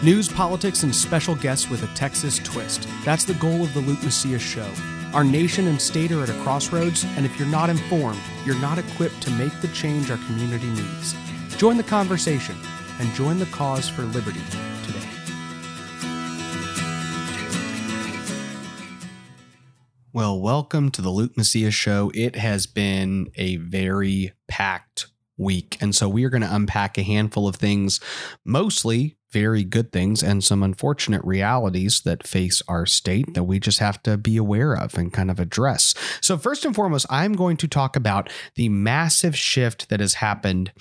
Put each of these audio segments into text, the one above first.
News, politics, and special guests with a Texas twist. That's the goal of the Luke Macias Show. Our nation and state are at a crossroads, and if you're not informed, you're not equipped to make the change our community needs. Join the conversation and join the cause for liberty today. Well, welcome to the Luke Macias Show. It has been a very packed week. And so we are going to unpack a handful of things, mostly very good things and some unfortunate realities that face our state that we just have to be aware of and kind of address. So, first and foremost, I'm going to talk about the massive shift that has happened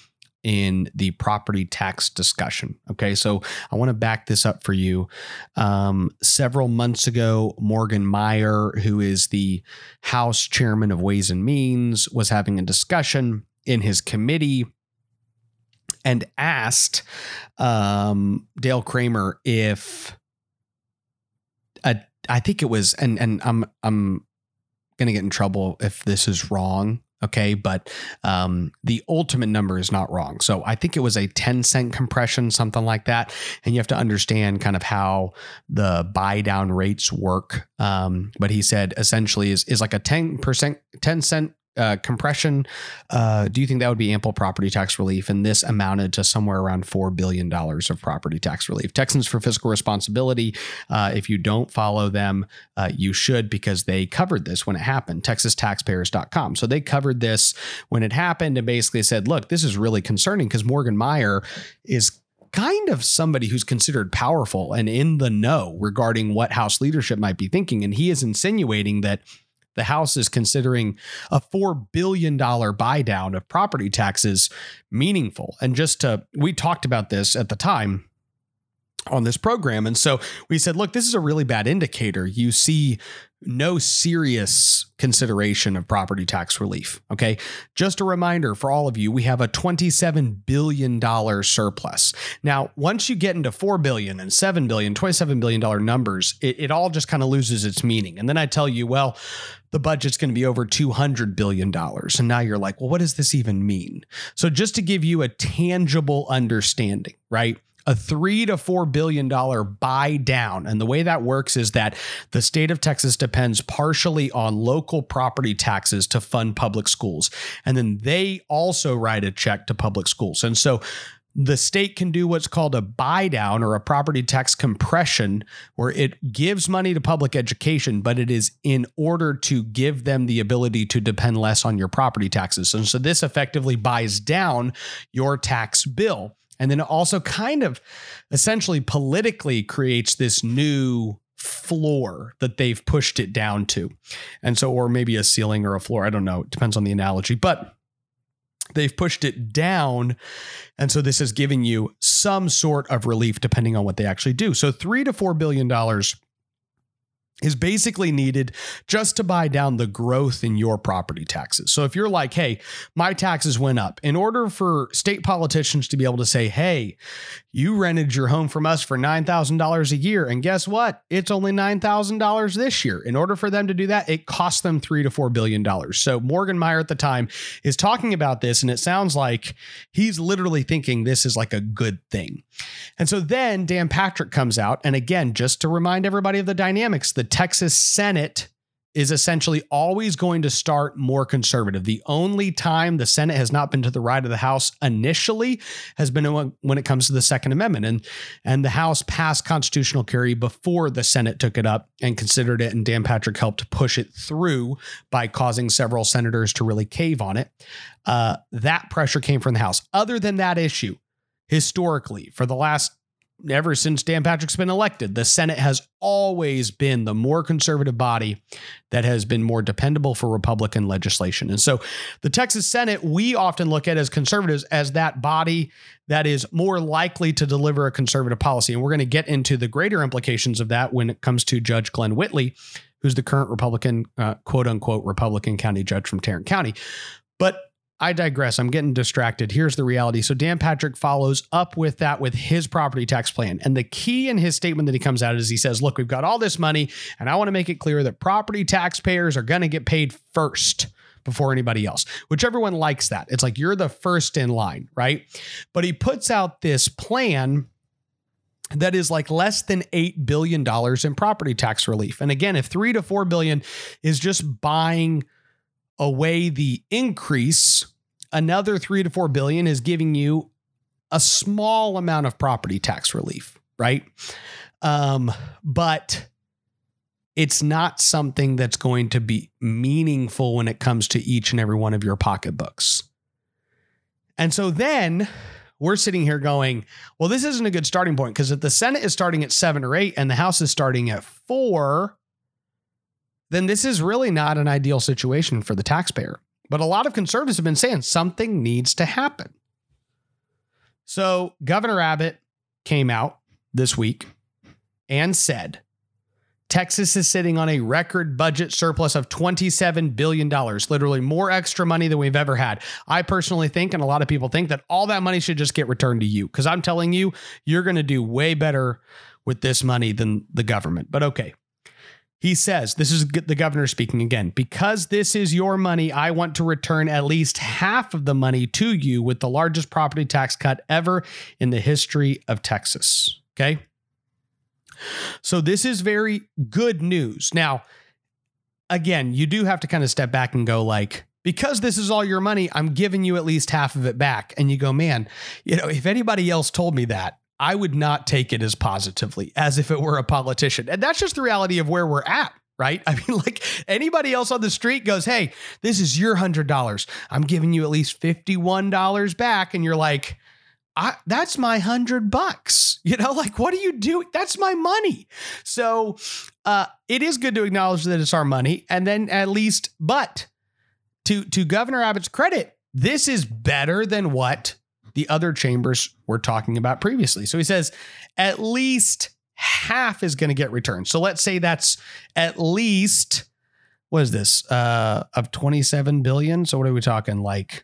in the property tax discussion. Okay, so I want to back this up for you. Um, several months ago, Morgan Meyer, who is the House chairman of Ways and Means, was having a discussion in his committee and asked um, Dale Craymer if a, I think it was, and and I'm I'm gonna get in trouble if this is wrong. Okay, but um, the ultimate number is not wrong. So I think it was a 10 cent compression, something like that. And you have to understand kind of how the buy down rates work. Um, but he said essentially is, is like a 10%, 10 cent uh, compression, uh, do you think that would be ample property tax relief? And this amounted to somewhere around $4 billion of property tax relief. Texans for Fiscal Responsibility, uh, if you don't follow them, uh, you should because they covered this when it happened, texastaxpayers.com. So they covered this when it happened and basically said, look, this is really concerning because Morgan Meyer is kind of somebody who's considered powerful and in the know regarding what House leadership might be thinking. And he is insinuating that the House is considering a $4 billion buy down of property taxes meaningful. And just to, we talked about this at the time on this program. And so we said, look, this is a really bad indicator. You see no serious consideration of property tax relief. Okay. Just a reminder for all of you, we have a $27 billion surplus. Now, once you get into $4 billion and $7 billion, $27 billion numbers, it, it all just kind of loses its meaning. And then I tell you, well, the budget's going to be over $200 billion. And now you're like, well, what does this even mean? So, just to give you a tangible understanding, right? A three to four billion dollar buy down. And the way that works is that the state of Texas depends partially on local property taxes to fund public schools. And then they also write a check to public schools. And so the state can do what's called a buy down or a property tax compression, where it gives money to public education, but it is in order to give them the ability to depend less on your property taxes. And so this effectively buys down your tax bill. And then it also kind of essentially politically creates this new floor that they've pushed it down to. And so, or maybe a ceiling or a floor. I don't know. It depends on the analogy. But they've pushed it down. And so this is giving you some sort of relief depending on what they actually do. So three to four billion dollars is basically needed just to buy down the growth in your property taxes. So if you're like, hey, my taxes went up, in order for state politicians to be able to say, hey, you rented your home from us for $9,000 a year, and guess what? It's only $9,000 this year. In order for them to do that, it cost them three to four billion dollars. So Morgan Meyer at the time is talking about this, and it sounds like he's literally thinking this is like a good thing. And so then Dan Patrick comes out, and again, just to remind everybody of the dynamics, the Texas Senate is essentially always going to start more conservative. The only time the Senate has not been to the right of the House initially has been when it comes to the Second Amendment. And, and the House passed constitutional carry before the Senate took it up and considered it. And Dan Patrick helped push it through by causing several senators to really cave on it. Uh, that pressure came from the House. Other than that issue, historically, for the last ever since Dan Patrick's been elected, the Senate has always been the more conservative body that has been more dependable for Republican legislation. And so the Texas Senate, we often look at as conservatives as that body that is more likely to deliver a conservative policy. And we're going to get into the greater implications of that when it comes to Judge Glen Whitley, who's the current Republican, uh, quote unquote, Republican county judge from Tarrant County. But I digress. I'm getting distracted. Here's the reality. So Dan Patrick follows up with that with his property tax plan. And the key in his statement that he comes out is he says, "Look, we've got all this money and I want to make it clear that property taxpayers are going to get paid first before anybody else." Which everyone likes that. It's like you're the first in line, right? But he puts out this plan that is like less than $8 billion in property tax relief. And again, if 3 to 4 billion is just buying away the increase, another 3 to 4 billion is giving you a small amount of property tax relief, right? Um, but it's not something that's going to be meaningful when it comes to each and every one of your pocketbooks. And so then we're sitting here going, well, this isn't a good starting point because if the Senate is starting at seven or eight and the House is starting at four, then this is really not an ideal situation for the taxpayer. But a lot of conservatives have been saying something needs to happen. So Governor Abbott came out this week and said Texas is sitting on a record budget surplus of $27 billion, literally more extra money than we've ever had. I personally think, and a lot of people think, that all that money should just get returned to you because I'm telling you, you're going to do way better with this money than the government. But okay. He says, this is the governor speaking again, because this is your money, I want to return at least half of the money to you with the largest property tax cut ever in the history of Texas. Okay. So this is very good news. Now, again, you do have to kind of step back and go like, because this is all your money, I'm giving you at least half of it back. And you go, man, you know, if anybody else told me that, I would not take it as positively as if it were a politician. And that's just the reality of where we're at right? I mean, like anybody else on the street goes, Hey, this is your hundred dollars. I'm giving you at least $51 back. And you're like, I, that's my hundred bucks. You know, like what are you doing? That's my money. So uh, it is good to acknowledge that it's our money, and then at least, but to to Governor Abbott's credit, this is better than what the other chambers were talking about previously. So he says at least half is going to get returned. So let's say that's at least what is this uh, of 27 billion? So what are we talking like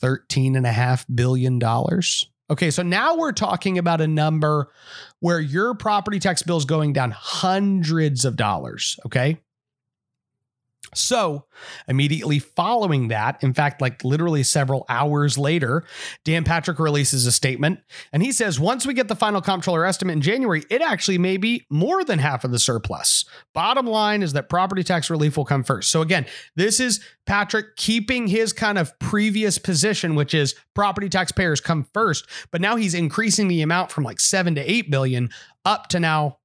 13 and a half billion dollars? Okay, so now we're talking about a number where your property tax bill is going down hundreds of dollars. Okay. So, immediately following that, in fact, like literally several hours later, Dan Patrick releases a statement and he says once we get the final comptroller estimate in January, it actually may be more than half of the surplus. Bottom line is that property tax relief will come first. So, again, this is Patrick keeping his kind of previous position, which is property taxpayers come first, but now he's increasing the amount from like seven to eight billion up to now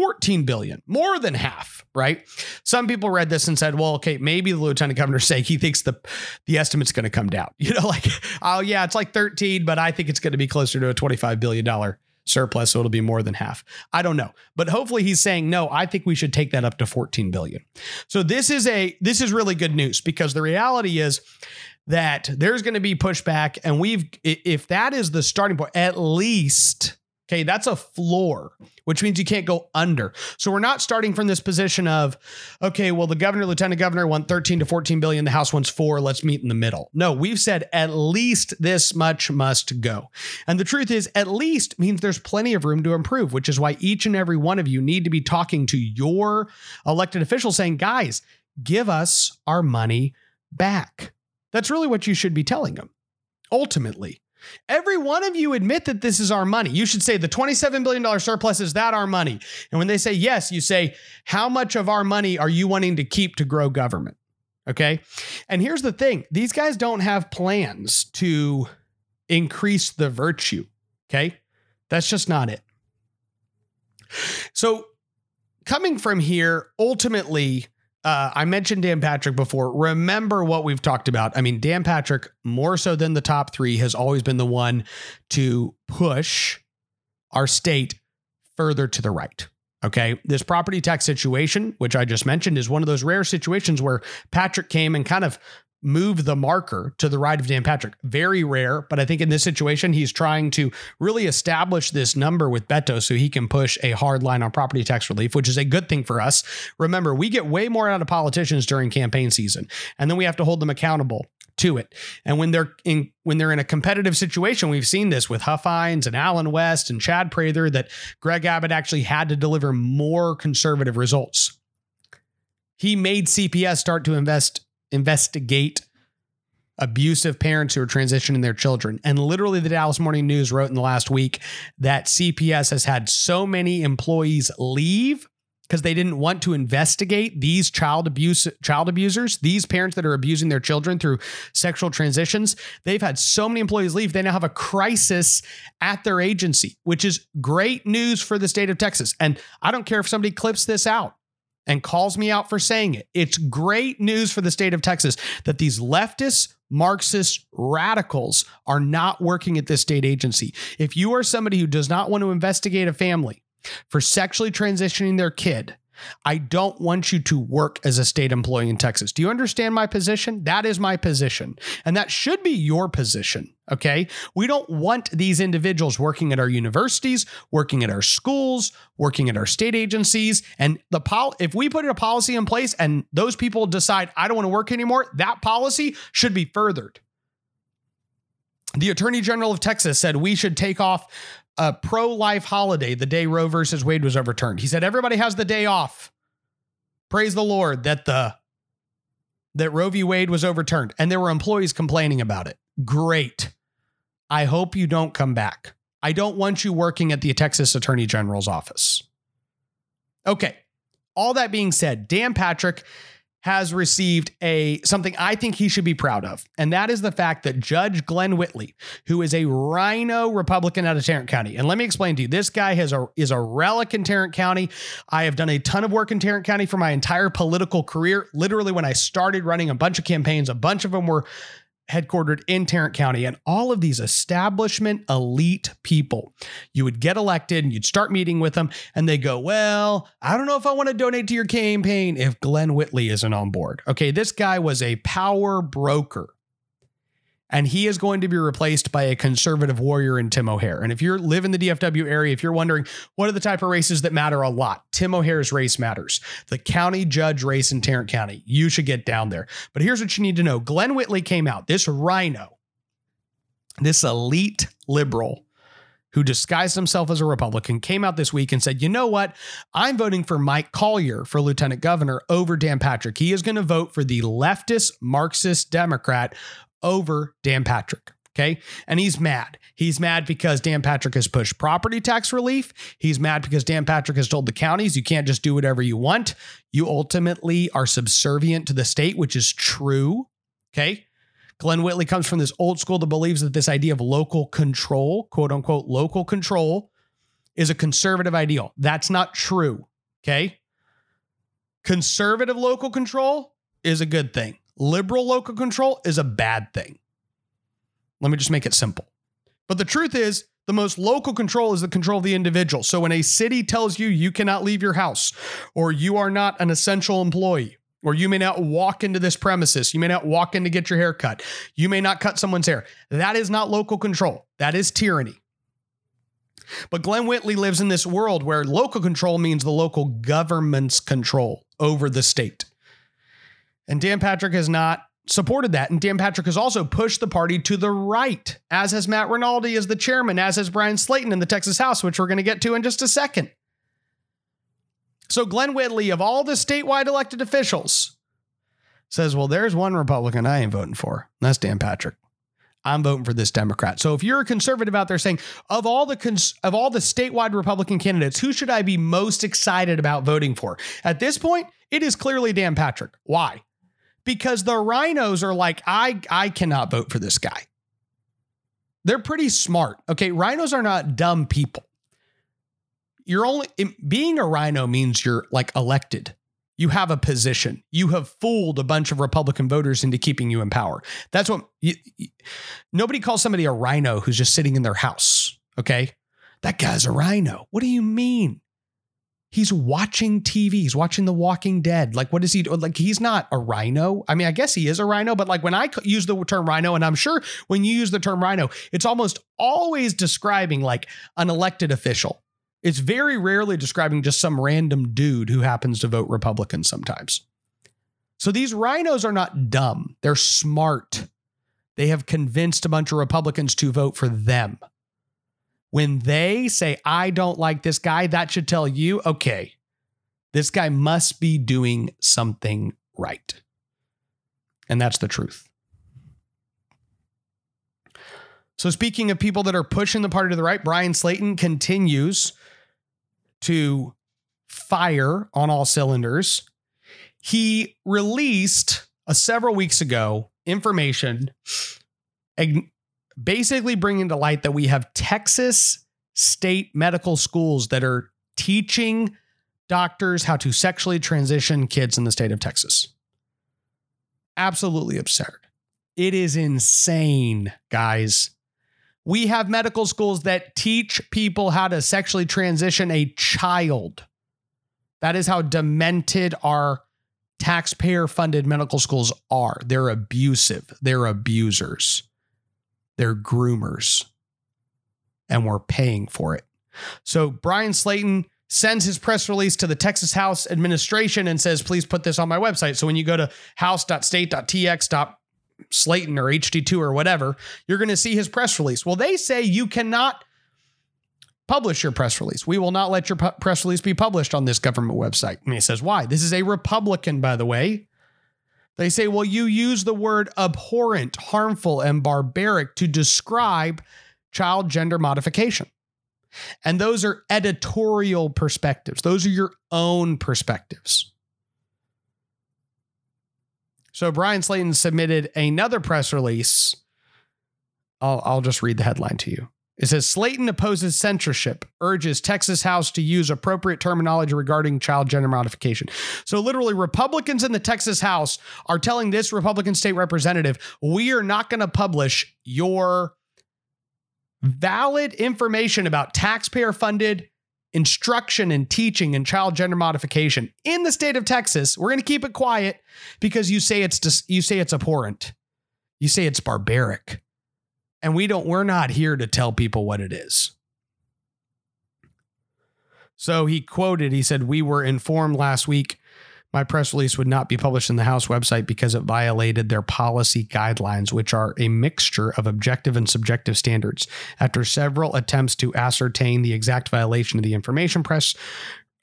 14 billion, more than half, right? Some people read this and said, well, okay, maybe the lieutenant governor's saying he thinks the the estimate's going to come down. You know, like, oh yeah, it's like 13, but I think it's going to be closer to a 25 billion dollar surplus, so it'll be more than half. I don't know. But hopefully he's saying, no, I think we should take that up to 14 billion. So this is a this is really good news because the reality is that there's going to be pushback and we've if that is the starting point, at least Okay, that's a floor, which means you can't go under. So we're not starting from this position of, okay, well, the governor, lieutenant governor want 13 to 14 billion, the House wants four, let's meet in the middle. No, we've said at least this much must go. And the truth is, at least means there's plenty of room to improve, which is why each and every one of you need to be talking to your elected officials saying, guys, give us our money back. That's really what you should be telling them ultimately. Every one of you admit that this is our money. You should say the $27 billion surplus is that our money? And when they say yes, you say, how much of our money are you wanting to keep to grow government? Okay. And here's the thing these guys don't have plans to increase the virtue. Okay. That's just not it. So, coming from here, ultimately, uh, I mentioned Dan Patrick before. Remember what we've talked about. I mean, Dan Patrick, more so than the top three, has always been the one to push our state further to the right. Okay. This property tax situation, which I just mentioned, is one of those rare situations where Patrick came and kind of move the marker to the right of Dan Patrick. Very rare, but I think in this situation, he's trying to really establish this number with Beto so he can push a hard line on property tax relief, which is a good thing for us. Remember, we get way more out of politicians during campaign season, and then we have to hold them accountable to it. And when they're in when they're in a competitive situation, we've seen this with Huffines and Allen West and Chad Prather that Greg Abbott actually had to deliver more conservative results. He made CPS start to invest investigate abusive parents who are transitioning their children. And literally, the Dallas Morning News wrote in the last week that CPS has had so many employees leave because they didn't want to investigate these child abuse child abusers, these parents that are abusing their children through sexual transitions. They've had so many employees leave. They now have a crisis at their agency, which is great news for the state of Texas. And I don't care if somebody clips this out and calls me out for saying it. It's great news for the state of Texas that these leftist Marxist radicals are not working at this state agency. If you are somebody who does not want to investigate a family, for sexually transitioning their kid, I don't want you to work as a state employee in Texas. Do you understand my position? That is my position. And that should be your position. Okay. We don't want these individuals working at our universities, working at our schools, working at our state agencies. And the pol- if we put a policy in place and those people decide, I don't want to work anymore, that policy should be furthered. The Attorney General of Texas said we should take off a pro life holiday the day Roe versus Wade was overturned. He said everybody has the day off. Praise the Lord that the that Roe v. Wade was overturned and there were employees complaining about it. Great. I hope you don't come back. I don't want you working at the Texas Attorney General's office. Okay. All that being said, Dan Patrick has received a something I think he should be proud of, and that is the fact that Judge Glen Whitley, who is a Rhino Republican out of Tarrant County, and let me explain to you, this guy has a is a relic in Tarrant County. I have done a ton of work in Tarrant County for my entire political career. Literally, when I started running a bunch of campaigns, a bunch of them were headquartered in Tarrant County. And all of these establishment elite people, you would get elected and you'd start meeting with them, and they go, Well, I don't know if I want to donate to your campaign if Glen Whitley isn't on board. Okay, this guy was a power broker and he is going to be replaced by a conservative warrior in Tim O'Hare. And if you live in the DFW area, if you're wondering what are the type of races that matter a lot, Tim O'Hare's race matters. The county judge race in Tarrant County, you should get down there. But here's what you need to know: Glen Whitley came out, this rhino, this elite liberal. Who disguised himself as a Republican came out this week and said, You know what? I'm voting for Mike Collier for lieutenant governor over Dan Patrick. He is going to vote for the leftist Marxist Democrat over Dan Patrick. Okay. And he's mad. He's mad because Dan Patrick has pushed property tax relief. He's mad because Dan Patrick has told the counties you can't just do whatever you want. You ultimately are subservient to the state, which is true. Okay. Glen Whitley comes from this old school that believes that this idea of local control, quote unquote, local control, is a conservative ideal. That's not true. Okay. Conservative local control is a good thing liberal local control is a bad thing. Let me just make it simple. But the truth is, the most local control is the control of the individual. So when a city tells you you cannot leave your house, or you are not an essential employee, or you may not walk into this premises, you may not walk in to get your hair cut, you may not cut someone's hair, that is not local control. That is tyranny. But Glen Whitley lives in this world where local control means the local government's control over the state. And Dan Patrick has not supported that. And Dan Patrick has also pushed the party to the right, as has Matt Rinaldi as the chairman, as has Bryan Slaton in the Texas House, which we're going to get to in just a second. So Glen Whitley, of all the statewide elected officials, says, Well, there's one Republican I ain't voting for. That's Dan Patrick. I'm voting for this Democrat. So if you're a conservative out there saying, of all the cons- of all the statewide Republican candidates, who should I be most excited about voting for? At this point, it is clearly Dan Patrick. Why? Because the rhinos are like, I, I cannot vote for this guy. They're pretty smart. Okay. Rhinos are not dumb people. You're only being a rhino means you're like elected. You have a position. You have fooled a bunch of Republican voters into keeping you in power. That's what you, nobody calls somebody a rhino who's just sitting in their house. Okay. That guy's a rhino. What do you mean? He's watching TV. He's watching The Walking Dead. Like, what is he doing? Like, he's not a rhino. I mean, I guess he is a rhino, but like when I use the term rhino, and I'm sure when you use the term rhino, it's almost always describing like an elected official. It's very rarely describing just some random dude who happens to vote Republican sometimes. So these rhinos are not dumb, they're smart. They have convinced a bunch of Republicans to vote for them. When they say, I don't like this guy, that should tell you, okay, this guy must be doing something right. And that's the truth. So, speaking of people that are pushing the party to the right, Bryan Slaton continues to fire on all cylinders. He released uh, several weeks ago information basically bringing to light that we have Texas state medical schools that are teaching doctors how to sexually transition kids in the state of Texas. Absolutely absurd. It is insane, guys. We have medical schools that teach people how to sexually transition a child. That is how demented our taxpayer funded medical schools are. They're abusive, they're abusers, they're groomers, and we're paying for it. So, Bryan Slaton sends his press release to the Texas House administration and says, please put this on my website. So, when you go to house.state.tx Slaton or HD2 or whatever, you're going to see his press release. Well, they say you cannot publish your press release. We will not let your pu- press release be published on this government website. And he says, why? This is a Republican, by the way. They say, well, you use the word abhorrent, harmful, and barbaric to describe child gender modification. And those are editorial perspectives, those are your own perspectives. So Bryan Slaton submitted another press release. I'll, I'll just read the headline to you. It says Slaton opposes censorship, urges Texas House to use appropriate terminology regarding child gender modification. So, literally, Republicans in the Texas House are telling this Republican state representative, we are not going to publish your valid information about taxpayer funded instruction and teaching and child gender modification in the state of Texas. We're going to keep it quiet because you say it's dis- you say it's abhorrent. You say it's barbaric. And we don't we're not here to tell people what it is. So he quoted, he said, We were informed last week my press release would not be published in the House website because it violated their policy guidelines, which are a mixture of objective and subjective standards. After several attempts to ascertain the exact violation of the information press,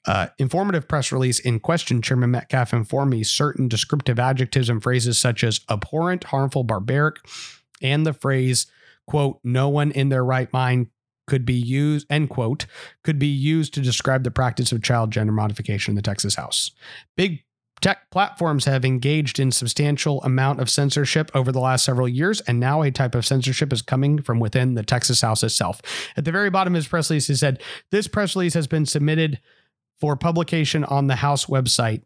uh, informative press release in question, Chairman Metcalf informed me certain descriptive adjectives and phrases such as abhorrent, harmful, barbaric, and the phrase, quote, no one in their right mind could be used, end quote, could be used to describe the practice of child gender modification in the Texas House. Big tech platforms have engaged in substantial amount of censorship over the last several years and now a type of censorship is coming from within the texas house itself at the very bottom of his press release he said this press release has been submitted for publication on the house website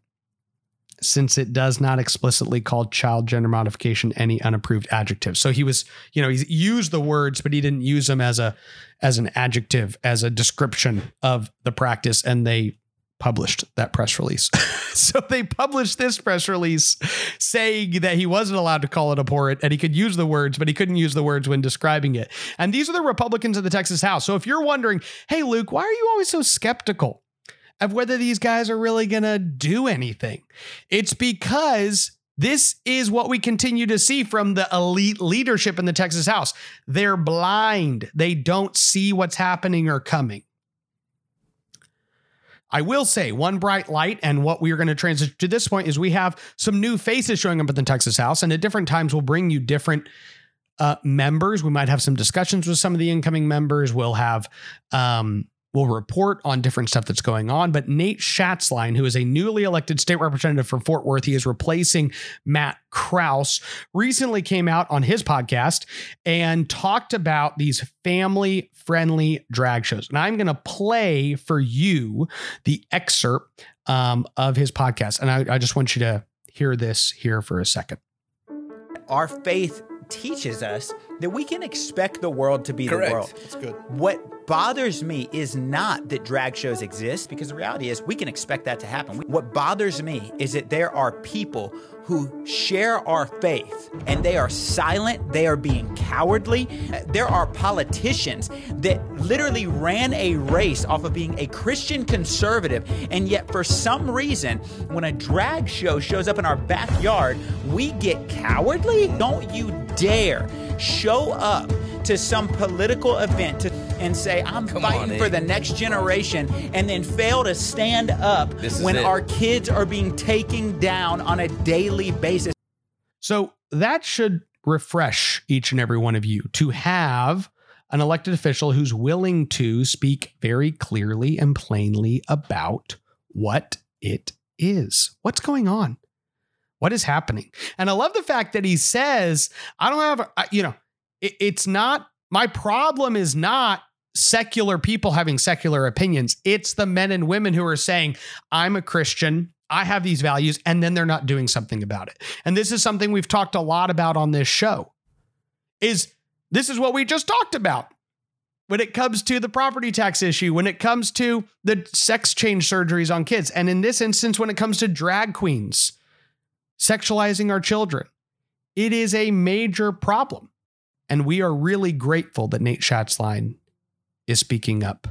since it does not explicitly call child gender modification any unapproved adjective. So he was, you know, he used the words, but he didn't use them as a as an adjective, as a description of the practice, and they published that press release. so they published this press release saying that he wasn't allowed to call it abhorrent and he could use the words, but he couldn't use the words when describing it. And these are the Republicans of the Texas House. So if you're wondering, hey, Luke, why are you always so skeptical? Of whether these guys are really going to do anything. It's because this is what we continue to see from the elite leadership in the Texas House. They're blind, they don't see what's happening or coming. I will say one bright light, and what we are going to transition to this point is we have some new faces showing up at the Texas House, and at different times we'll bring you different uh, members. We might have some discussions with some of the incoming members. We'll have um, will report on different stuff that's going on. But Nate Schatzline, who is a newly elected state representative for Fort Worth, he is replacing Matt Krause, recently came out on his podcast and talked about these family friendly drag shows. And I'm going to play for you the excerpt um, of his podcast. And I, I just want you to hear this here for a second. Our faith teaches us that we can expect the world to be Correct. the world. That's good. What bothers me is not that drag shows exist, because the reality is we can expect that to happen. What bothers me is that there are people who share our faith and they are silent, they are being cowardly. There are politicians that literally ran a race off of being a Christian conservative, and yet for some reason, when a drag show shows up in our backyard, we get cowardly. Don't you dare show up to some political event to, and say, I'm Come fighting on, for the next generation, and then fail to stand up when it. our kids are being taken down on a daily basis. So that should refresh each and every one of you to have an elected official who's willing to speak very clearly and plainly about what it is. What's going on? What is happening? And I love the fact that he says, I don't have, you know, it's not, my problem is not secular people having secular opinions. It's the men and women who are saying, I'm a Christian. I have these values, and then they're not doing something about it. And this is something we've talked a lot about on this show. Is this is what we just talked about when it comes to the property tax issue, when it comes to the sex change surgeries on kids, and in this instance, when it comes to drag queens sexualizing our children. It is a major problem. And we are really grateful that Nate Schatzline is speaking up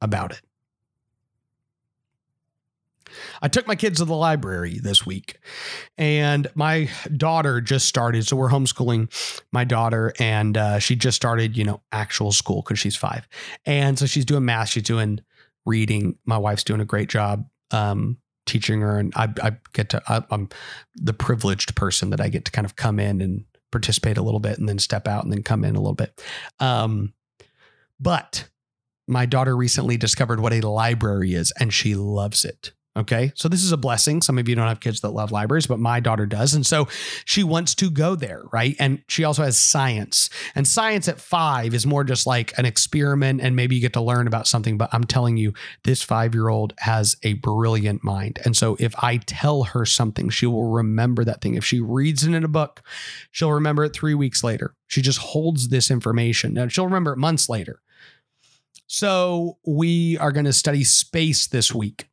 about it. I took my kids to the library this week, and my daughter just started. So we're homeschooling my daughter, and uh, she just started, you know, actual school because she's five, and so she's doing math, she's doing reading. My wife's doing a great job um, teaching her, and I, I get to I, I'm the privileged person that I get to kind of come in and participate a little bit, and then step out, and then come in a little bit. Um, but my daughter recently discovered what a library is, and she loves it. Okay. So this is a blessing. Some of you don't have kids that love libraries, but my daughter does. And so she wants to go there. Right. And she also has science. And science at five is more just like an experiment and maybe you get to learn about something. But I'm telling you, this five year old has a brilliant mind. And so if I tell her something, she will remember that thing. If she reads it in a book, she'll remember it three weeks later. She just holds this information and she'll remember it months later. So we are going to study space this week.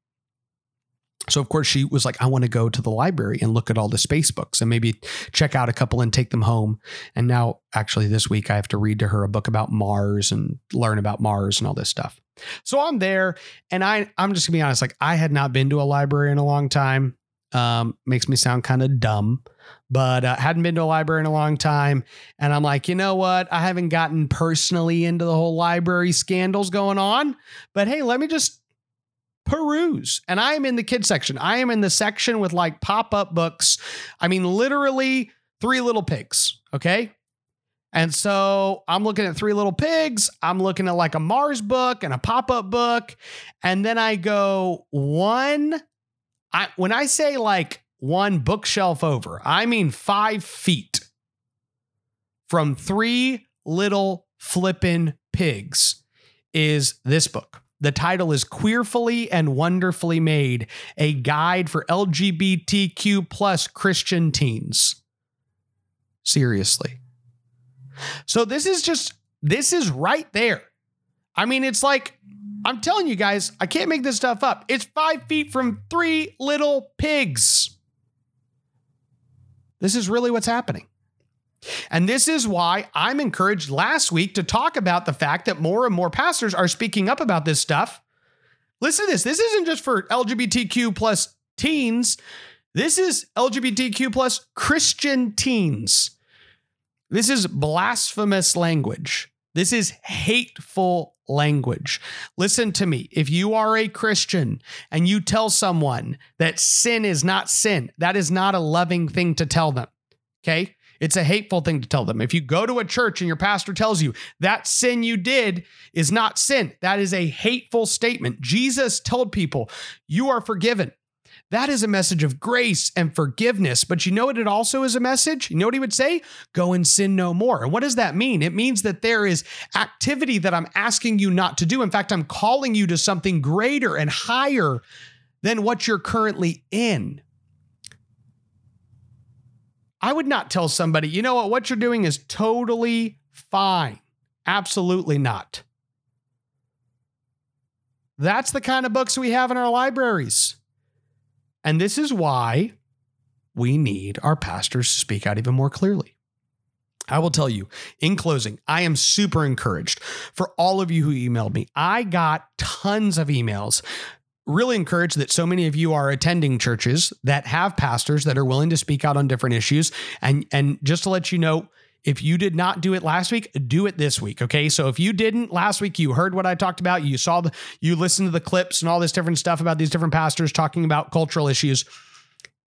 So, of course, she was like, I want to go to the library and look at all the space books and maybe check out a couple and take them home. And now, actually, this week, I have to read to her a book about Mars and learn about Mars and all this stuff. So I'm there and I, I'm just gonna be honest, like I had not been to a library in a long time. Um, makes me sound kind of dumb, but uh, hadn't been to a library in a long time. And I'm like, you know what? I haven't gotten personally into the whole library scandals going on, but hey, let me just peruse. And I am in the kids section. I am in the section with like pop up books. I mean, literally three little pigs. Okay. And so I'm looking at Three Little Pigs. I'm looking at like a Mars book and a pop up book. And then I go, one, I, when I say like one bookshelf over, I mean five feet from Three Little Flippin' Pigs is this book. The title is Queerfully and Wonderfully Made, a guide for LGBTQ plus Christian teens. Seriously. So this is just, this is right there. I mean, it's like, I'm telling you guys, I can't make this stuff up. It's five feet from three little pigs. This is really what's happening. And this is why I'm encouraged last week to talk about the fact that more and more pastors are speaking up about this stuff. Listen to this. This isn't just for LGBTQ plus teens. This is LGBTQ plus Christian teens. This is blasphemous language. This is hateful language. Listen to me. If you are a Christian and you tell someone that sin is not sin, that is not a loving thing to tell them. Okay. It's a hateful thing to tell them. If you go to a church and your pastor tells you that sin you did is not sin, that is a hateful statement. Jesus told people, You are forgiven. That is a message of grace and forgiveness. But you know what it also is a message? You know what he would say? Go and sin no more. And what does that mean? It means that there is activity that I'm asking you not to do. In fact, I'm calling you to something greater and higher than what you're currently in. I would not tell somebody, you know what, what you're doing is totally fine. Absolutely not. That's the kind of books we have in our libraries. And this is why we need our pastors to speak out even more clearly. I will tell you in closing, I am super encouraged for all of you who emailed me. I got tons of emails really encouraged that so many of you are attending churches that have pastors that are willing to speak out on different issues. And and just to let you know, if you did not do it last week, do it this week. Okay. So if you didn't last week, you heard what I talked about, you saw the, you listened to the clips and all this different stuff about these different pastors talking about cultural issues.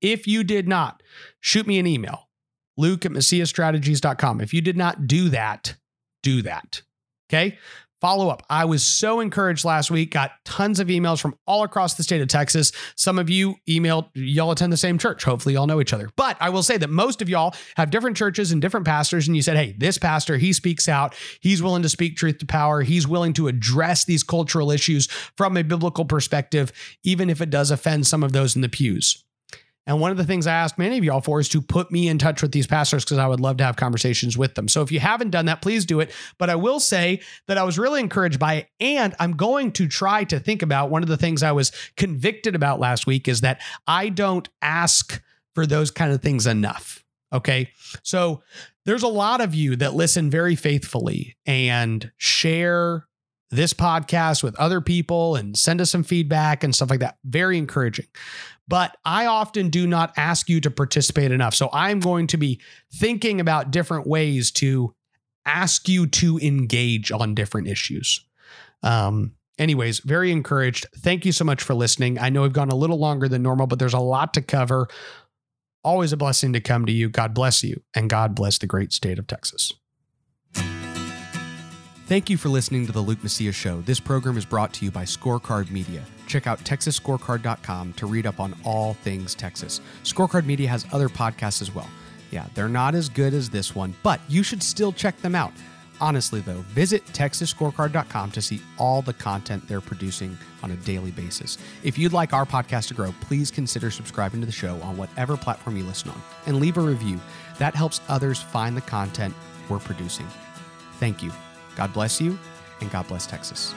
If you did not, shoot me an email luke at maciasstrategies.com. If you did not do that, do that. Okay. Follow up. I was so encouraged last week, got tons of emails from all across the state of Texas. Some of you emailed, y'all attend the same church. Hopefully, y'all know each other. But I will say that most of y'all have different churches and different pastors. And you said, hey, this pastor, he speaks out. He's willing to speak truth to power. He's willing to address these cultural issues from a biblical perspective, even if it does offend some of those in the pews. And one of the things I ask many of y'all for is to put me in touch with these pastors because I would love to have conversations with them. So if you haven't done that, please do it. But I will say that I was really encouraged by it. And I'm going to try to think about one of the things I was convicted about last week is that I don't ask for those kind of things enough. Okay. So there's a lot of you that listen very faithfully and share this podcast with other people and send us some feedback and stuff like that. Very encouraging but I often do not ask you to participate enough. So I'm going to be thinking about different ways to ask you to engage on different issues. Um, anyways, very encouraged. Thank you so much for listening. I know we've gone a little longer than normal, but there's a lot to cover. Always a blessing to come to you. God bless you, and God bless the great state of Texas. Thank you for listening to the Luke Macias Show. This program is brought to you by Scorecard Media. Check out TexasScorecard.com to read up on all things Texas. Scorecard Media has other podcasts as well. Yeah, they're not as good as this one, but you should still check them out. Honestly, though, visit TexasScorecard.com to see all the content they're producing on a daily basis. If you'd like our podcast to grow, please consider subscribing to the show on whatever platform you listen on and leave a review. That helps others find the content we're producing. Thank you. God bless you, and God bless Texas.